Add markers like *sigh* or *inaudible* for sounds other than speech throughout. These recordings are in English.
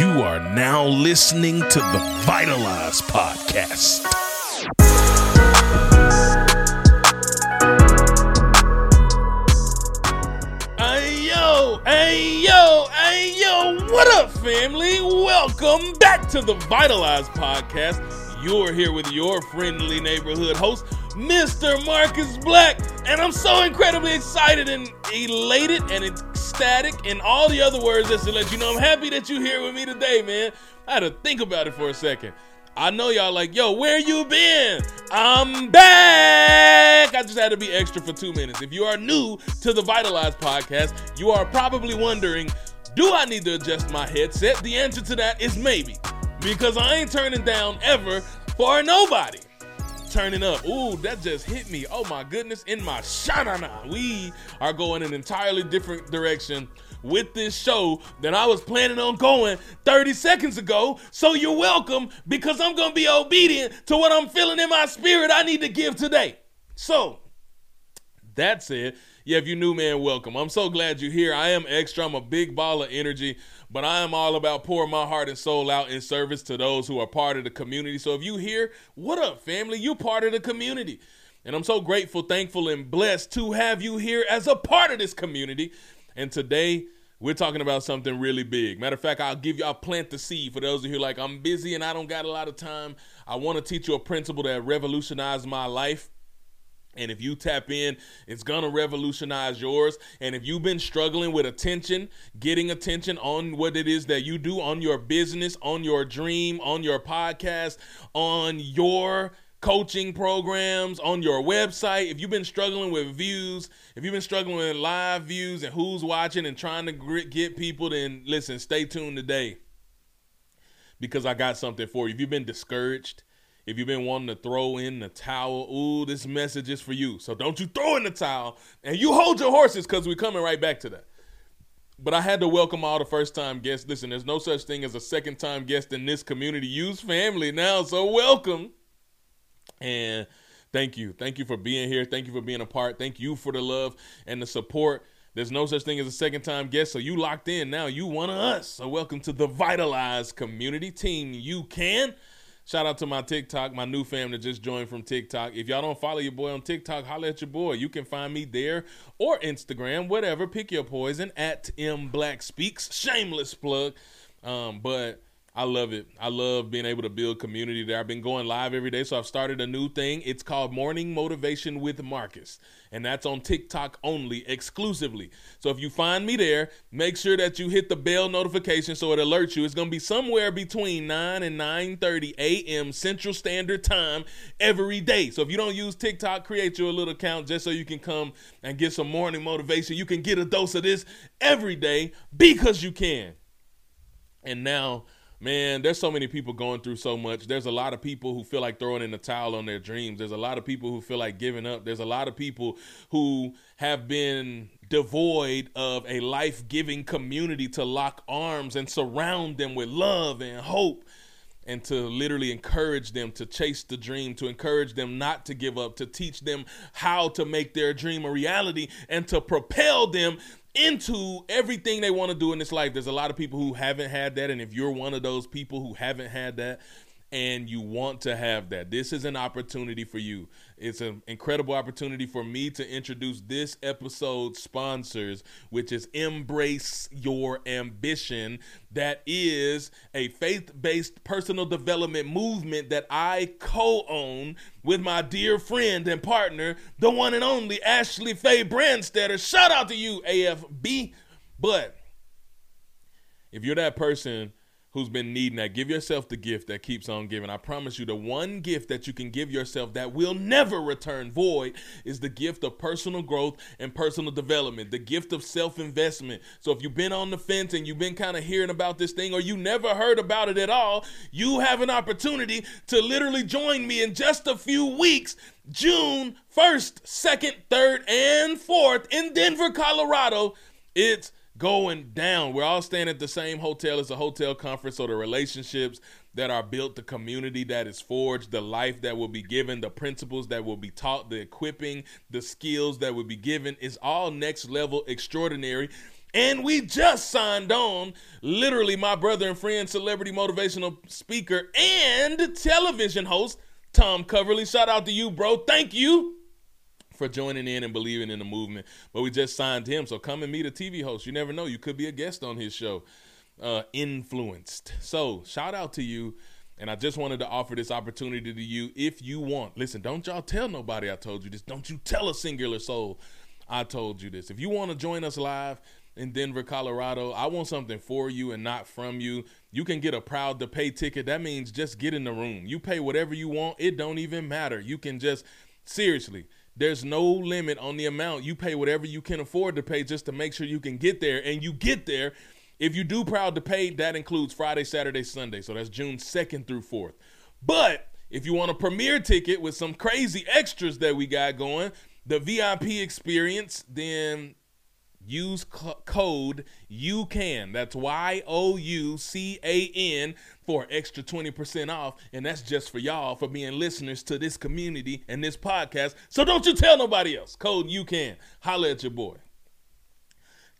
You are now listening to the Vitalize Podcast. Hey yo, hey yo, hey yo, what up, family? Welcome back to the Vitalize Podcast. You're here with your friendly neighborhood host, Mr. Marcus Black, and I'm so incredibly excited and elated and ecstatic and all the other words just to let you know I'm happy that you're here with me today, man. I had to think about it for a second. I know y'all like, yo, where you been? I'm back. I just had to be extra for two minutes. If you are new to the Vitalize podcast, you are probably wondering, do I need to adjust my headset? The answer to that is maybe. Because I ain't turning down ever for nobody. Turning up. Ooh, that just hit me. Oh my goodness. In my shanana. We are going an entirely different direction with this show than I was planning on going 30 seconds ago. So you're welcome because I'm going to be obedient to what I'm feeling in my spirit I need to give today. So, that said, yeah, if you're new, man, welcome. I'm so glad you're here. I am extra. I'm a big ball of energy, but I am all about pouring my heart and soul out in service to those who are part of the community. So if you here, what up, family? You part of the community. And I'm so grateful, thankful, and blessed to have you here as a part of this community. And today, we're talking about something really big. Matter of fact, I'll give you, I'll plant the seed for those of you like, I'm busy and I don't got a lot of time. I want to teach you a principle that revolutionized my life. And if you tap in, it's going to revolutionize yours. And if you've been struggling with attention, getting attention on what it is that you do on your business, on your dream, on your podcast, on your coaching programs, on your website, if you've been struggling with views, if you've been struggling with live views and who's watching and trying to get people, then listen, stay tuned today because I got something for you. If you've been discouraged, if you've been wanting to throw in the towel, ooh, this message is for you. So don't you throw in the towel and you hold your horses because we're coming right back to that. But I had to welcome all the first time guests. Listen, there's no such thing as a second time guest in this community use family now. So welcome. And thank you. Thank you for being here. Thank you for being a part. Thank you for the love and the support. There's no such thing as a second time guest. So you locked in now. You one of us. So welcome to the Vitalize community team. You can. Shout out to my TikTok, my new fam that just joined from TikTok. If y'all don't follow your boy on TikTok, holla at your boy. You can find me there or Instagram, whatever. Pick your poison at M Black Speaks. Shameless plug. Um, but I love it. I love being able to build community there. I've been going live every day, so I've started a new thing. It's called Morning Motivation with Marcus, and that's on TikTok only, exclusively. So if you find me there, make sure that you hit the bell notification so it alerts you. It's going to be somewhere between 9 and 9:30 a.m. Central Standard Time every day. So if you don't use TikTok, create your little account just so you can come and get some morning motivation. You can get a dose of this every day because you can. And now man, there's so many people going through so much. There's a lot of people who feel like throwing in the towel on their dreams. There's a lot of people who feel like giving up. There's a lot of people who have been devoid of a life giving community to lock arms and surround them with love and hope. And to literally encourage them to chase the dream, to encourage them not to give up, to teach them how to make their dream a reality, and to propel them into everything they want to do in this life. There's a lot of people who haven't had that. And if you're one of those people who haven't had that, and you want to have that. This is an opportunity for you. It's an incredible opportunity for me to introduce this episode's sponsors, which is Embrace Your Ambition. That is a faith based personal development movement that I co own with my dear friend and partner, the one and only Ashley Faye Brandstetter. Shout out to you, AFB. But if you're that person, who's been needing that. Give yourself the gift that keeps on giving. I promise you, the one gift that you can give yourself that will never return void is the gift of personal growth and personal development, the gift of self investment. So if you've been on the fence and you've been kind of hearing about this thing or you never heard about it at all, you have an opportunity to literally join me in just a few weeks. June 1st, 2nd, 3rd, and 4th in Denver, Colorado. It's going down. We're all staying at the same hotel. It's a hotel conference, so the relationships that are built, the community that is forged, the life that will be given, the principles that will be taught, the equipping, the skills that will be given is all next level extraordinary. And we just signed on, literally, my brother and friend, celebrity motivational speaker and television host, Tom Coverly. Shout out to you, bro. Thank you for joining in and believing in the movement. But we just signed him, so come and meet a TV host. You never know, you could be a guest on his show. Uh, influenced. So shout out to you. And I just wanted to offer this opportunity to you if you want. Listen, don't y'all tell nobody I told you this. Don't you tell a singular soul I told you this. If you want to join us live in Denver, Colorado, I want something for you and not from you. You can get a proud to pay ticket. That means just get in the room. You pay whatever you want. It don't even matter. You can just seriously there's no limit on the amount. You pay whatever you can afford to pay just to make sure you can get there. And you get there. If you do proud to pay, that includes Friday, Saturday, Sunday. So that's June 2nd through 4th. But if you want a premiere ticket with some crazy extras that we got going, the VIP experience, then use code you can that's y-o-u-c-a-n for extra 20% off and that's just for y'all for being listeners to this community and this podcast so don't you tell nobody else code you can holla at your boy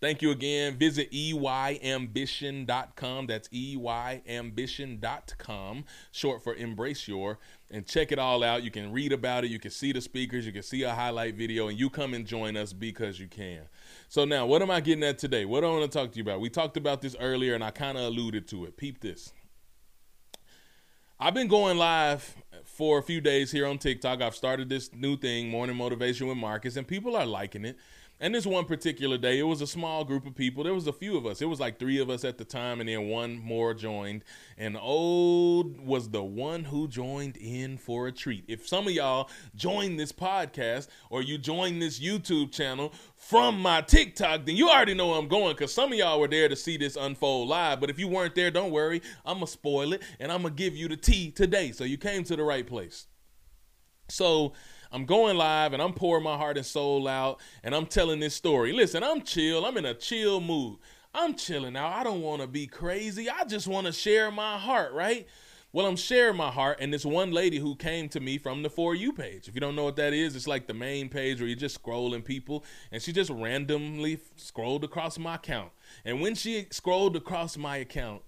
Thank you again. Visit eyambition.com. That's eyambition.com, short for embrace your, and check it all out. You can read about it. You can see the speakers. You can see a highlight video, and you come and join us because you can. So now, what am I getting at today? What do I want to talk to you about? We talked about this earlier, and I kind of alluded to it. Peep this. I've been going live for a few days here on TikTok. I've started this new thing, Morning Motivation with Marcus, and people are liking it. And this one particular day, it was a small group of people. There was a few of us. It was like three of us at the time, and then one more joined. And old was the one who joined in for a treat. If some of y'all join this podcast or you join this YouTube channel from my TikTok, then you already know where I'm going because some of y'all were there to see this unfold live. But if you weren't there, don't worry. I'm going to spoil it and I'm going to give you the tea today. So you came to the right place. So I'm going live and I'm pouring my heart and soul out and I'm telling this story. Listen, I'm chill. I'm in a chill mood. I'm chilling out. I don't want to be crazy. I just want to share my heart, right? Well, I'm sharing my heart, and this one lady who came to me from the For You page. If you don't know what that is, it's like the main page where you're just scrolling people, and she just randomly scrolled across my account. And when she scrolled across my account,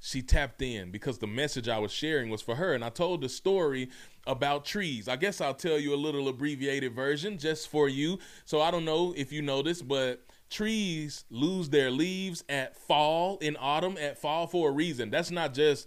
she tapped in because the message I was sharing was for her. And I told the story about trees. I guess I'll tell you a little abbreviated version just for you. So I don't know if you know this, but trees lose their leaves at fall, in autumn, at fall for a reason. That's not just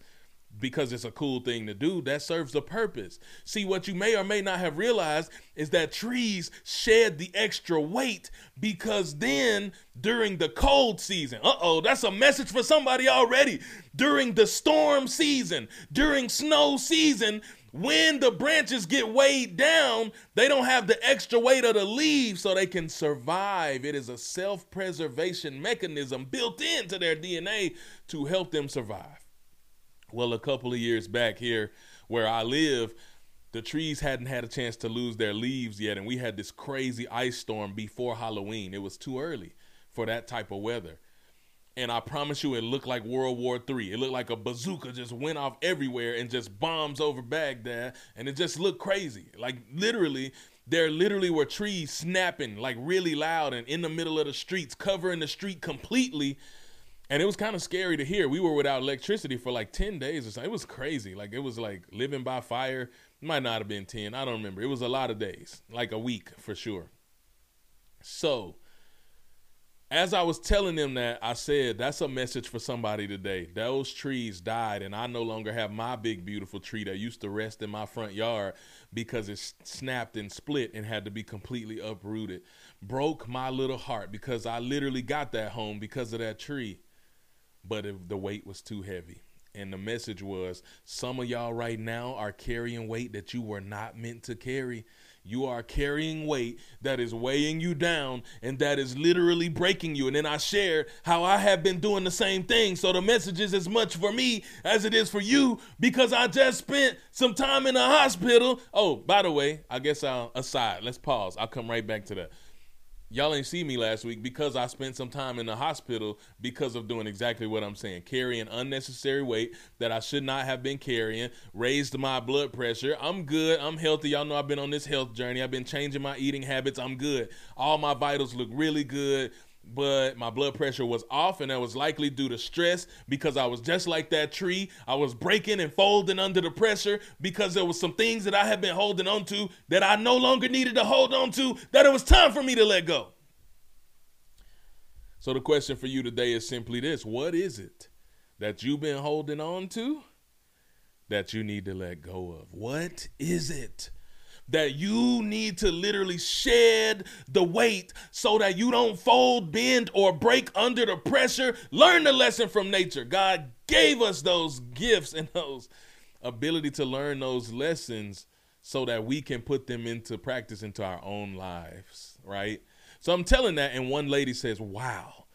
because it's a cool thing to do. That serves a purpose. See, what you may or may not have realized is that trees shed the extra weight because then during the cold season, uh oh, that's a message for somebody already. During the storm season, during snow season, when the branches get weighed down, they don't have the extra weight of the leaves so they can survive. It is a self preservation mechanism built into their DNA to help them survive. Well, a couple of years back here where I live, the trees hadn't had a chance to lose their leaves yet, and we had this crazy ice storm before Halloween. It was too early for that type of weather. And I promise you, it looked like World War III. It looked like a bazooka just went off everywhere and just bombs over Baghdad. And it just looked crazy. Like literally, there literally were trees snapping like really loud and in the middle of the streets, covering the street completely and it was kind of scary to hear. We were without electricity for like 10 days or something. It was crazy. Like it was like living by fire. Might not have been 10. I don't remember. It was a lot of days, like a week for sure. So, as I was telling them that, I said, that's a message for somebody today. Those trees died, and I no longer have my big, beautiful tree that used to rest in my front yard because it snapped and split and had to be completely uprooted. Broke my little heart because I literally got that home because of that tree but if the weight was too heavy. And the message was some of y'all right now are carrying weight that you were not meant to carry. You are carrying weight that is weighing you down and that is literally breaking you. And then I shared how I have been doing the same thing. So the message is as much for me as it is for you because I just spent some time in the hospital. Oh, by the way, I guess I'll aside, let's pause. I'll come right back to that y'all ain't see me last week because I spent some time in the hospital because of doing exactly what I'm saying, carrying unnecessary weight that I should not have been carrying, raised my blood pressure. I'm good. I'm healthy. Y'all know I've been on this health journey. I've been changing my eating habits. I'm good. All my vitals look really good. But my blood pressure was off, and that was likely due to stress because I was just like that tree. I was breaking and folding under the pressure because there was some things that I had been holding on to that I no longer needed to hold on to, that it was time for me to let go. So the question for you today is simply this What is it that you've been holding on to that you need to let go of? What is it? That you need to literally shed the weight so that you don't fold, bend, or break under the pressure. Learn the lesson from nature. God gave us those gifts and those ability to learn those lessons so that we can put them into practice into our own lives, right? So I'm telling that, and one lady says, Wow,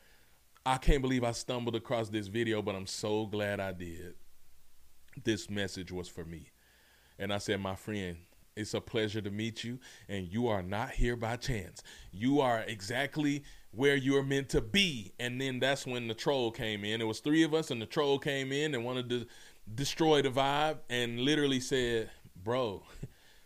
I can't believe I stumbled across this video, but I'm so glad I did. This message was for me. And I said, My friend, it's a pleasure to meet you, and you are not here by chance. You are exactly where you're meant to be. And then that's when the troll came in. It was three of us, and the troll came in and wanted to destroy the vibe and literally said, Bro,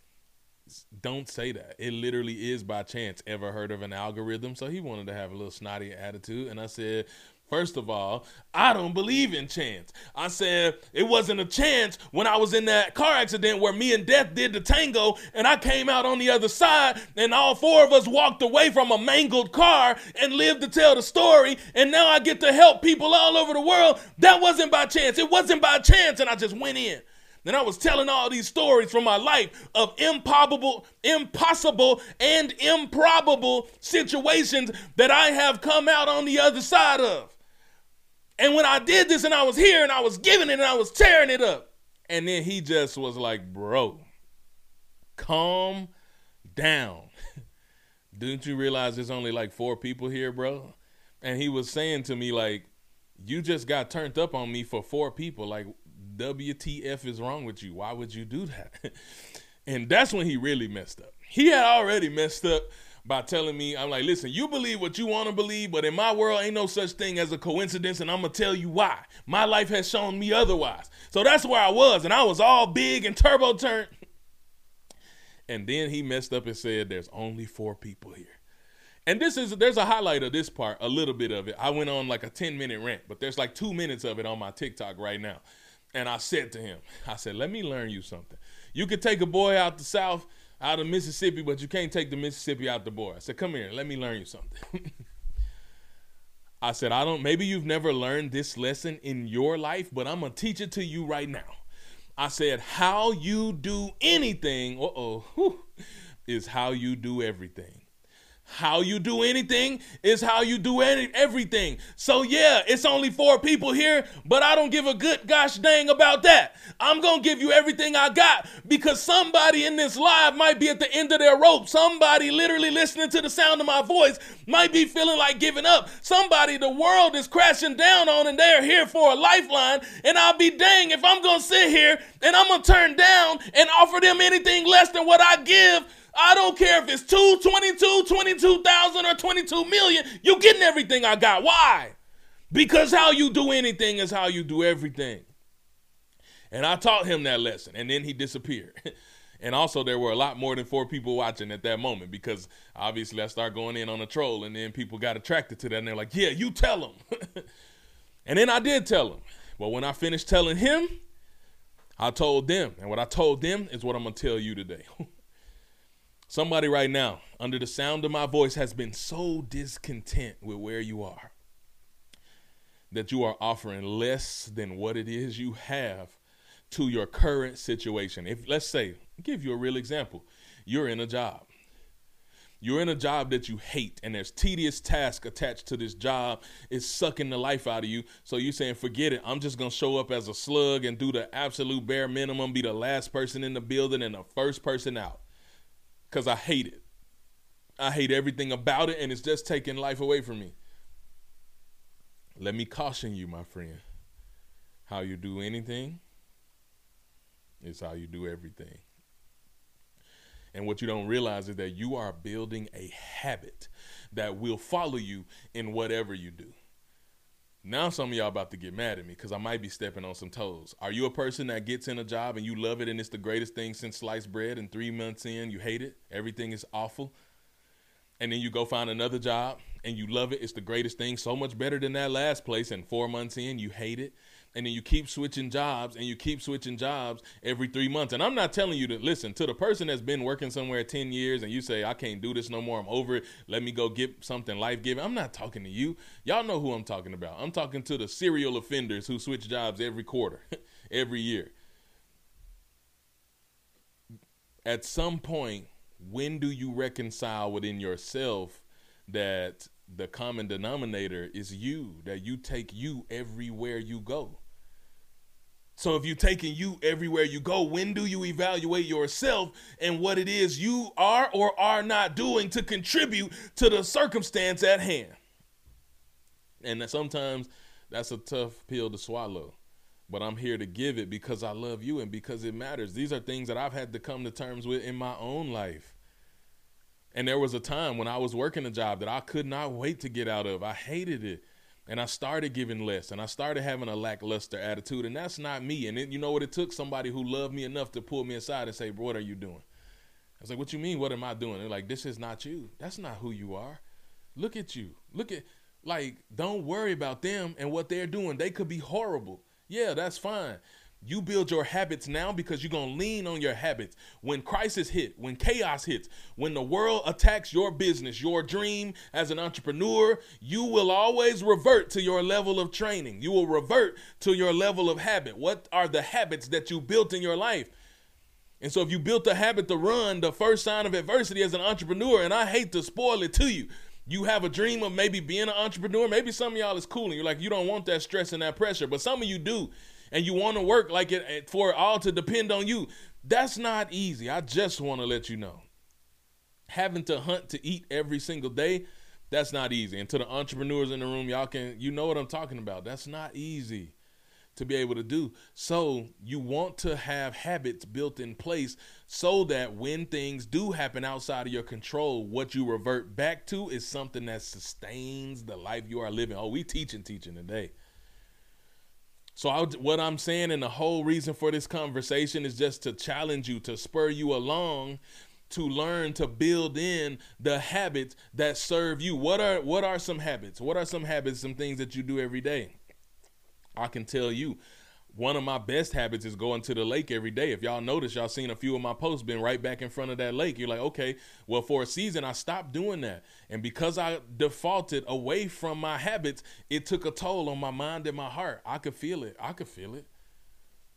*laughs* don't say that. It literally is by chance. Ever heard of an algorithm? So he wanted to have a little snotty attitude. And I said, First of all, I don't believe in chance. I said it wasn't a chance when I was in that car accident where me and Death did the tango and I came out on the other side and all four of us walked away from a mangled car and lived to tell the story and now I get to help people all over the world. That wasn't by chance. It wasn't by chance and I just went in. Then I was telling all these stories from my life of improbable, impossible, and improbable situations that I have come out on the other side of. And when I did this and I was here and I was giving it and I was tearing it up. And then he just was like, bro, calm down. *laughs* Didn't you realize there's only like four people here, bro? And he was saying to me, like, you just got turned up on me for four people. Like, WTF is wrong with you? Why would you do that? *laughs* and that's when he really messed up. He had already messed up by telling me, I'm like, listen, you believe what you want to believe, but in my world, ain't no such thing as a coincidence, and I'm gonna tell you why. My life has shown me otherwise. So that's where I was, and I was all big and turbo turned. And then he messed up and said, There's only four people here. And this is there's a highlight of this part, a little bit of it. I went on like a 10 minute rant, but there's like two minutes of it on my TikTok right now. And I said to him, I said, Let me learn you something. You could take a boy out the South out of Mississippi, but you can't take the Mississippi out the board. I said, come here, let me learn you something. *laughs* I said, I don't, maybe you've never learned this lesson in your life, but I'm going to teach it to you right now. I said, how you do anything, uh oh, *laughs* is how you do everything. How you do anything is how you do any, everything. So, yeah, it's only four people here, but I don't give a good gosh dang about that. I'm going to give you everything I got because somebody in this live might be at the end of their rope. Somebody literally listening to the sound of my voice might be feeling like giving up. Somebody the world is crashing down on and they're here for a lifeline. And I'll be dang if I'm going to sit here and I'm going to turn down and offer them anything less than what I give I don't care if it's 2, 22, 22,000 or 22 million. You're getting everything I got. Why? Because how you do anything is how you do everything. And I taught him that lesson and then he disappeared. *laughs* and also there were a lot more than four people watching at that moment because obviously I start going in on a troll and then people got attracted to that and they're like, "Yeah, you tell him." *laughs* and then I did tell him. But when I finished telling him, I told them. And what I told them is what I'm going to tell you today. *laughs* Somebody right now, under the sound of my voice, has been so discontent with where you are that you are offering less than what it is you have to your current situation. If let's say, give you a real example. You're in a job. You're in a job that you hate, and there's tedious tasks attached to this job. It's sucking the life out of you. So you're saying, forget it. I'm just gonna show up as a slug and do the absolute bare minimum, be the last person in the building and the first person out because I hate it. I hate everything about it, and it's just taking life away from me. Let me caution you, my friend. How you do anything is how you do everything. And what you don't realize is that you are building a habit that will follow you in whatever you do. Now some of y'all about to get mad at me because I might be stepping on some toes. Are you a person that gets in a job and you love it and it's the greatest thing since sliced bread and three months in you hate it? Everything is awful. And then you go find another job and you love it. It's the greatest thing, so much better than that last place. And four months in, you hate it. And then you keep switching jobs and you keep switching jobs every three months. And I'm not telling you to listen to the person that's been working somewhere 10 years and you say, I can't do this no more. I'm over it. Let me go get something life giving. I'm not talking to you. Y'all know who I'm talking about. I'm talking to the serial offenders who switch jobs every quarter, *laughs* every year. At some point, when do you reconcile within yourself that the common denominator is you, that you take you everywhere you go? So if you're taking you everywhere you go, when do you evaluate yourself and what it is you are or are not doing to contribute to the circumstance at hand? And sometimes that's a tough pill to swallow. But I'm here to give it because I love you and because it matters. These are things that I've had to come to terms with in my own life. And there was a time when I was working a job that I could not wait to get out of. I hated it. And I started giving less and I started having a lackluster attitude. And that's not me. And you know what? It took somebody who loved me enough to pull me aside and say, What are you doing? I was like, What you mean? What am I doing? They're like, This is not you. That's not who you are. Look at you. Look at, like, don't worry about them and what they're doing. They could be horrible. Yeah, that's fine. You build your habits now because you're going to lean on your habits. When crisis hit, when chaos hits, when the world attacks your business, your dream as an entrepreneur, you will always revert to your level of training. You will revert to your level of habit. What are the habits that you built in your life? And so if you built a habit to run, the first sign of adversity as an entrepreneur, and I hate to spoil it to you, you have a dream of maybe being an entrepreneur. Maybe some of y'all is cool and you're like, you don't want that stress and that pressure, but some of you do and you want to work like it eh, for it all to depend on you. That's not easy. I just want to let you know. Having to hunt to eat every single day, that's not easy. And to the entrepreneurs in the room, y'all can you know what I'm talking about. That's not easy to be able to do. So you want to have habits built in place so that when things do happen outside of your control, what you revert back to is something that sustains the life you are living. Oh, we teaching teaching today. So I, what I'm saying, and the whole reason for this conversation is just to challenge you, to spur you along, to learn to build in the habits that serve you. What are what are some habits? What are some habits, some things that you do every day? I can tell you one of my best habits is going to the lake every day. If y'all notice, y'all seen a few of my posts been right back in front of that lake. You're like, okay, well, for a season, I stopped doing that. And because I defaulted away from my habits, it took a toll on my mind and my heart. I could feel it. I could feel it.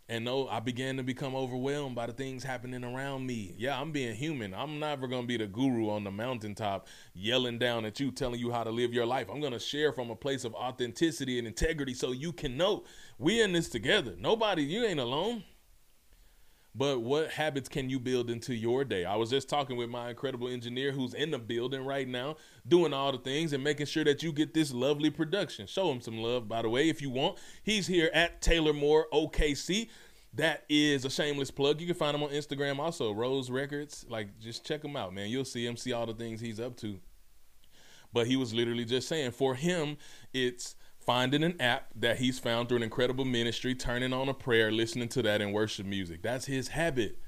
And no, I began to become overwhelmed by the things happening around me. Yeah, I'm being human. I'm never going to be the guru on the mountaintop yelling down at you, telling you how to live your life. I'm going to share from a place of authenticity and integrity so you can know we in this together. Nobody, you ain't alone. But what habits can you build into your day? I was just talking with my incredible engineer who's in the building right now, doing all the things and making sure that you get this lovely production. Show him some love, by the way, if you want. He's here at Taylor Moore OKC. That is a shameless plug. You can find him on Instagram also, Rose Records. Like, just check him out, man. You'll see him, see all the things he's up to. But he was literally just saying, for him, it's finding an app that he's found through an incredible ministry, turning on a prayer, listening to that, and worship music. That's his habit.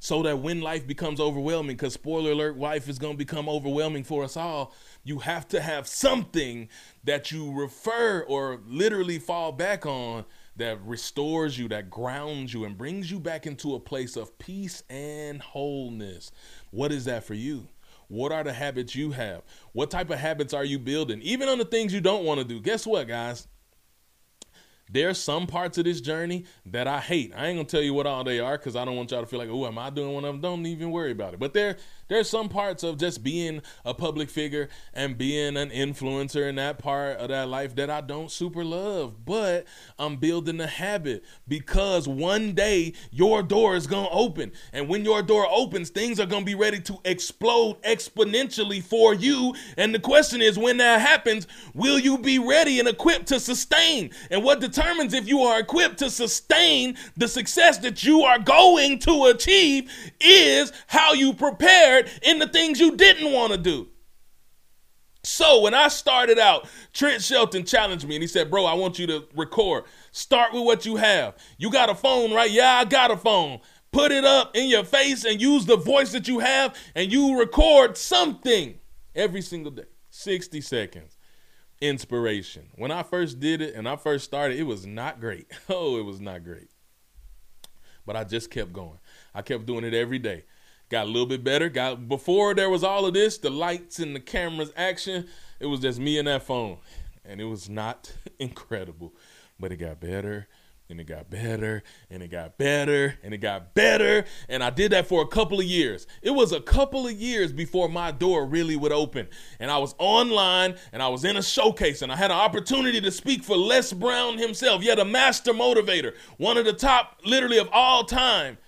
So that when life becomes overwhelming, because spoiler alert, life is going to become overwhelming for us all, you have to have something that you refer or literally fall back on that restores you, that grounds you, and brings you back into a place of peace and wholeness. What is that for you? What are the habits you have? What type of habits are you building? Even on the things you don't want to do. Guess what, guys? There's some parts of this journey that I hate. I ain't gonna tell you what all they are because I don't want y'all to feel like, oh, am I doing one of them? Don't even worry about it. But there, there's some parts of just being a public figure and being an influencer in that part of that life that I don't super love. But I'm building a habit because one day your door is gonna open, and when your door opens, things are gonna be ready to explode exponentially for you. And the question is, when that happens, will you be ready and equipped to sustain? And what determines determines if you are equipped to sustain the success that you are going to achieve is how you prepared in the things you didn't want to do. So when I started out, Trent Shelton challenged me and he said, Bro, I want you to record. Start with what you have. You got a phone, right? Yeah, I got a phone. Put it up in your face and use the voice that you have and you record something every single day. 60 seconds. Inspiration. When I first did it and I first started, it was not great. *laughs* Oh, it was not great. But I just kept going. I kept doing it every day. Got a little bit better. Got before there was all of this, the lights and the cameras action, it was just me and that phone. And it was not *laughs* incredible. But it got better and it got better and it got better and it got better. And i did that for a couple of years. It was a couple of years before my door really would open. And i was online and i was in a showcase and i had an opportunity to speak for les brown himself. Yet a master motivator one of the top literally of all time.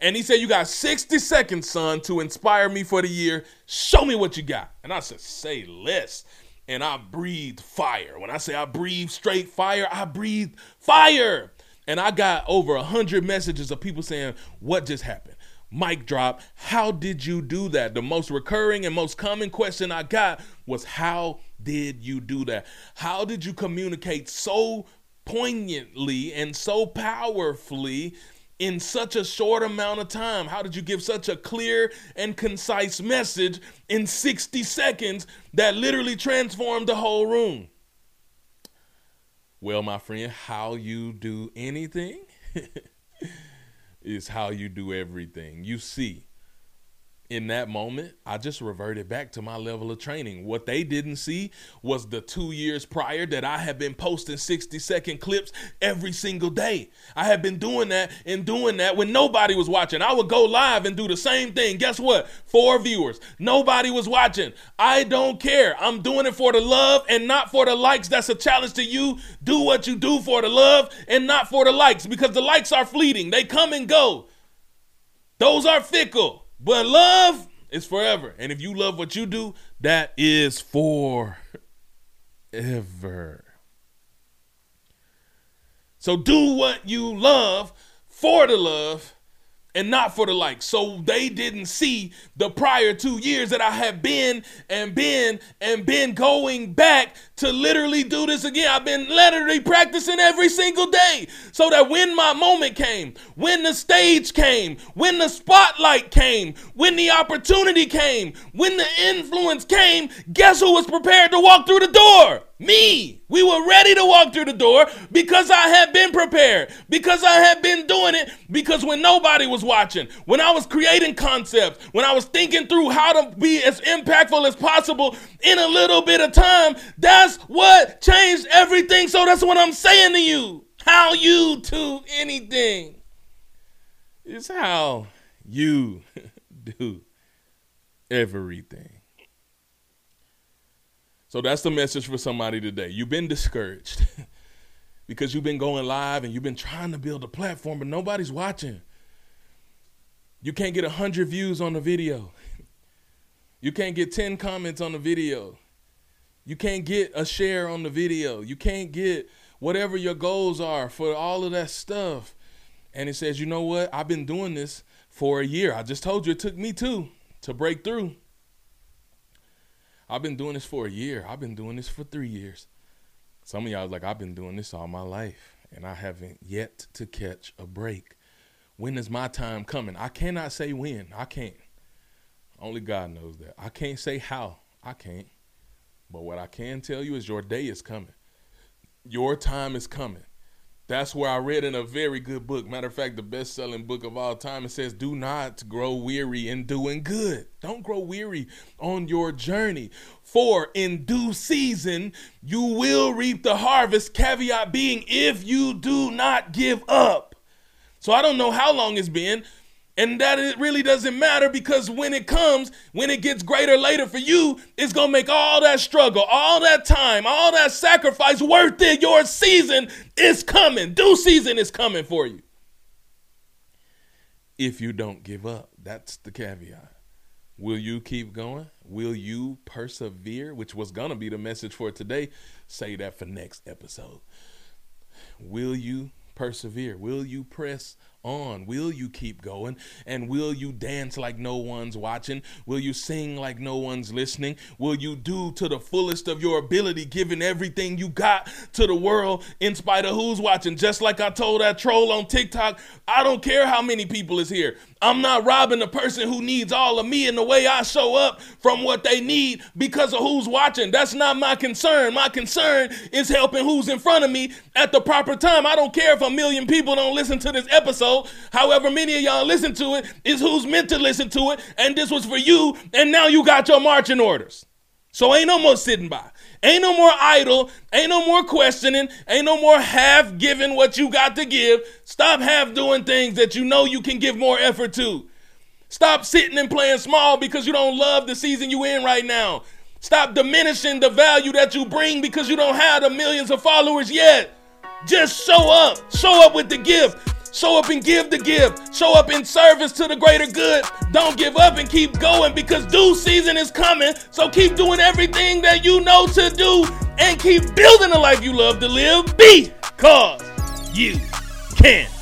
And he said you got 60 seconds son to inspire me for the year. Show me what you got. And i said say less and I breathed fire. When I say I breathe straight fire, I breathe fire. And I got over a hundred messages of people saying, What just happened? Mic drop. How did you do that? The most recurring and most common question I got was, How did you do that? How did you communicate so poignantly and so powerfully in such a short amount of time? How did you give such a clear and concise message in 60 seconds that literally transformed the whole room? Well, my friend, how you do anything *laughs* is how you do everything. You see, in that moment, I just reverted back to my level of training. What they didn't see was the two years prior that I had been posting 60 second clips every single day. I had been doing that and doing that when nobody was watching. I would go live and do the same thing. Guess what? Four viewers. Nobody was watching. I don't care. I'm doing it for the love and not for the likes. That's a challenge to you. Do what you do for the love and not for the likes because the likes are fleeting, they come and go. Those are fickle. But love is forever. And if you love what you do, that is forever. So do what you love for the love and not for the likes. So they didn't see the prior two years that I have been and been and been going back to literally do this again. I've been literally practicing every single day so that when my moment came, when the stage came, when the spotlight came, when the opportunity came, when the influence came, guess who was prepared to walk through the door? Me. We were ready to walk through the door because I had been prepared, because I had been doing it, because when nobody was watching, when I was creating concepts, when I was thinking through how to be as impactful as possible in a little bit of time, that's what changed everything. So that's what I'm saying to you. How you do anything is how you *laughs* do everything. So that's the message for somebody today. You've been discouraged *laughs* because you've been going live and you've been trying to build a platform, but nobody's watching. You can't get 100 views on the video. *laughs* You can't get 10 comments on the video. You can't get a share on the video. You can't get whatever your goals are for all of that stuff. And it says, you know what? I've been doing this for a year. I just told you it took me two to break through. I've been doing this for a year. I've been doing this for three years. Some of y'all like, I've been doing this all my life, and I haven't yet to catch a break. When is my time coming? I cannot say when. I can't. Only God knows that. I can't say how. I can't. But what I can tell you is your day is coming. Your time is coming. That's where I read in a very good book. Matter of fact, the best selling book of all time. It says, Do not grow weary in doing good. Don't grow weary on your journey. For in due season, you will reap the harvest. Caveat being, if you do not give up. So I don't know how long it's been. And that it really doesn't matter because when it comes, when it gets greater later for you, it's to make all that struggle, all that time, all that sacrifice worth it. Your season is coming. Due season is coming for you. If you don't give up, that's the caveat. Will you keep going? Will you persevere? Which was to be the message for today. Say that for next episode. Will you persevere? Will you press on? Will you keep going? And will you dance like no one's watching? Will you sing like no one's listening? Will you do to the fullest of your ability, giving everything you got to the world in spite of who's watching? Just like I told that troll on TikTok, I don't care how many people is here. I'm not robbing the person who needs all of me and the way I show up from what they need because of who's watching. That's not my concern. My concern is helping who's in front of me at the proper time. I don't care if a million people don't listen to this episode. However, many of y'all listen to it is who's meant to listen to it. And this was for you. And now you got your marching orders. So ain't no more sitting by. Ain't no more idle. Ain't no more questioning. Ain't no more half giving what you got to give. Stop half doing things that you know you can give more effort to. Stop sitting and playing small because you don't love the season you in right now. Stop diminishing the value that you bring because you don't have the millions of followers yet. Just show up. Show up with the gift. Show up and give the gift. Show up in service to the greater good. Don't give up and keep going because due season is coming. So keep doing everything that you know to do and keep building the life you love to live because you can.